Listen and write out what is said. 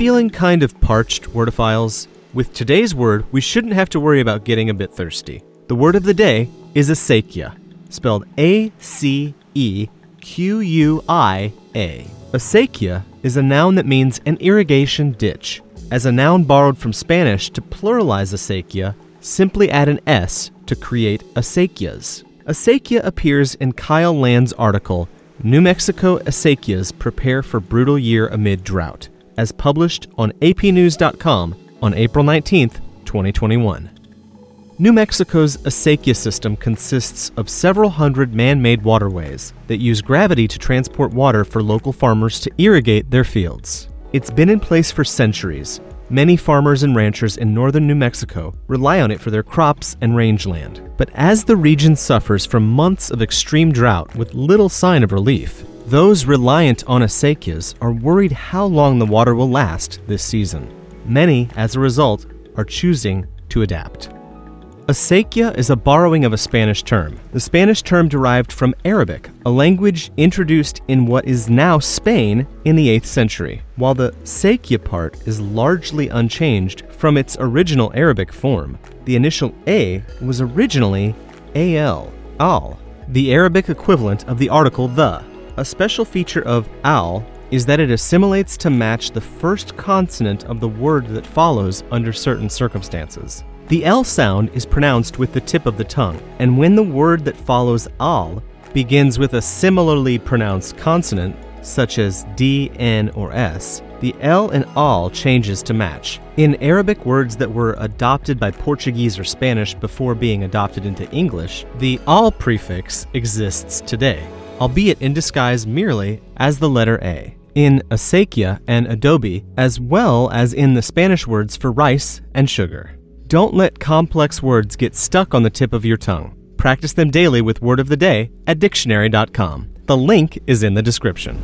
feeling kind of parched, wordophiles? With today's word, we shouldn't have to worry about getting a bit thirsty. The word of the day is acequia, spelled A C E Q U I A. Acequia is a noun that means an irrigation ditch. As a noun borrowed from Spanish to pluralize acequia, simply add an S to create acequias. Acequia appears in Kyle Land's article, New Mexico acequias prepare for brutal year amid drought, as published on apnews.com on April 19, 2021. New Mexico's acequia system consists of several hundred man made waterways that use gravity to transport water for local farmers to irrigate their fields. It's been in place for centuries. Many farmers and ranchers in northern New Mexico rely on it for their crops and rangeland. But as the region suffers from months of extreme drought with little sign of relief, those reliant on acequias are worried how long the water will last this season. Many, as a result, are choosing to adapt. Acequia is a borrowing of a Spanish term. The Spanish term derived from Arabic, a language introduced in what is now Spain in the 8th century, while the sequia part is largely unchanged from its original Arabic form. The initial A was originally AL, al, the Arabic equivalent of the article the. A special feature of al is that it assimilates to match the first consonant of the word that follows under certain circumstances. The L sound is pronounced with the tip of the tongue, and when the word that follows al begins with a similarly pronounced consonant, such as D, N, or S, the L and al changes to match. In Arabic words that were adopted by Portuguese or Spanish before being adopted into English, the al prefix exists today, albeit in disguise merely as the letter A in acequia and adobe, as well as in the Spanish words for rice and sugar. Don't let complex words get stuck on the tip of your tongue. Practice them daily with Word of the Day at dictionary.com. The link is in the description.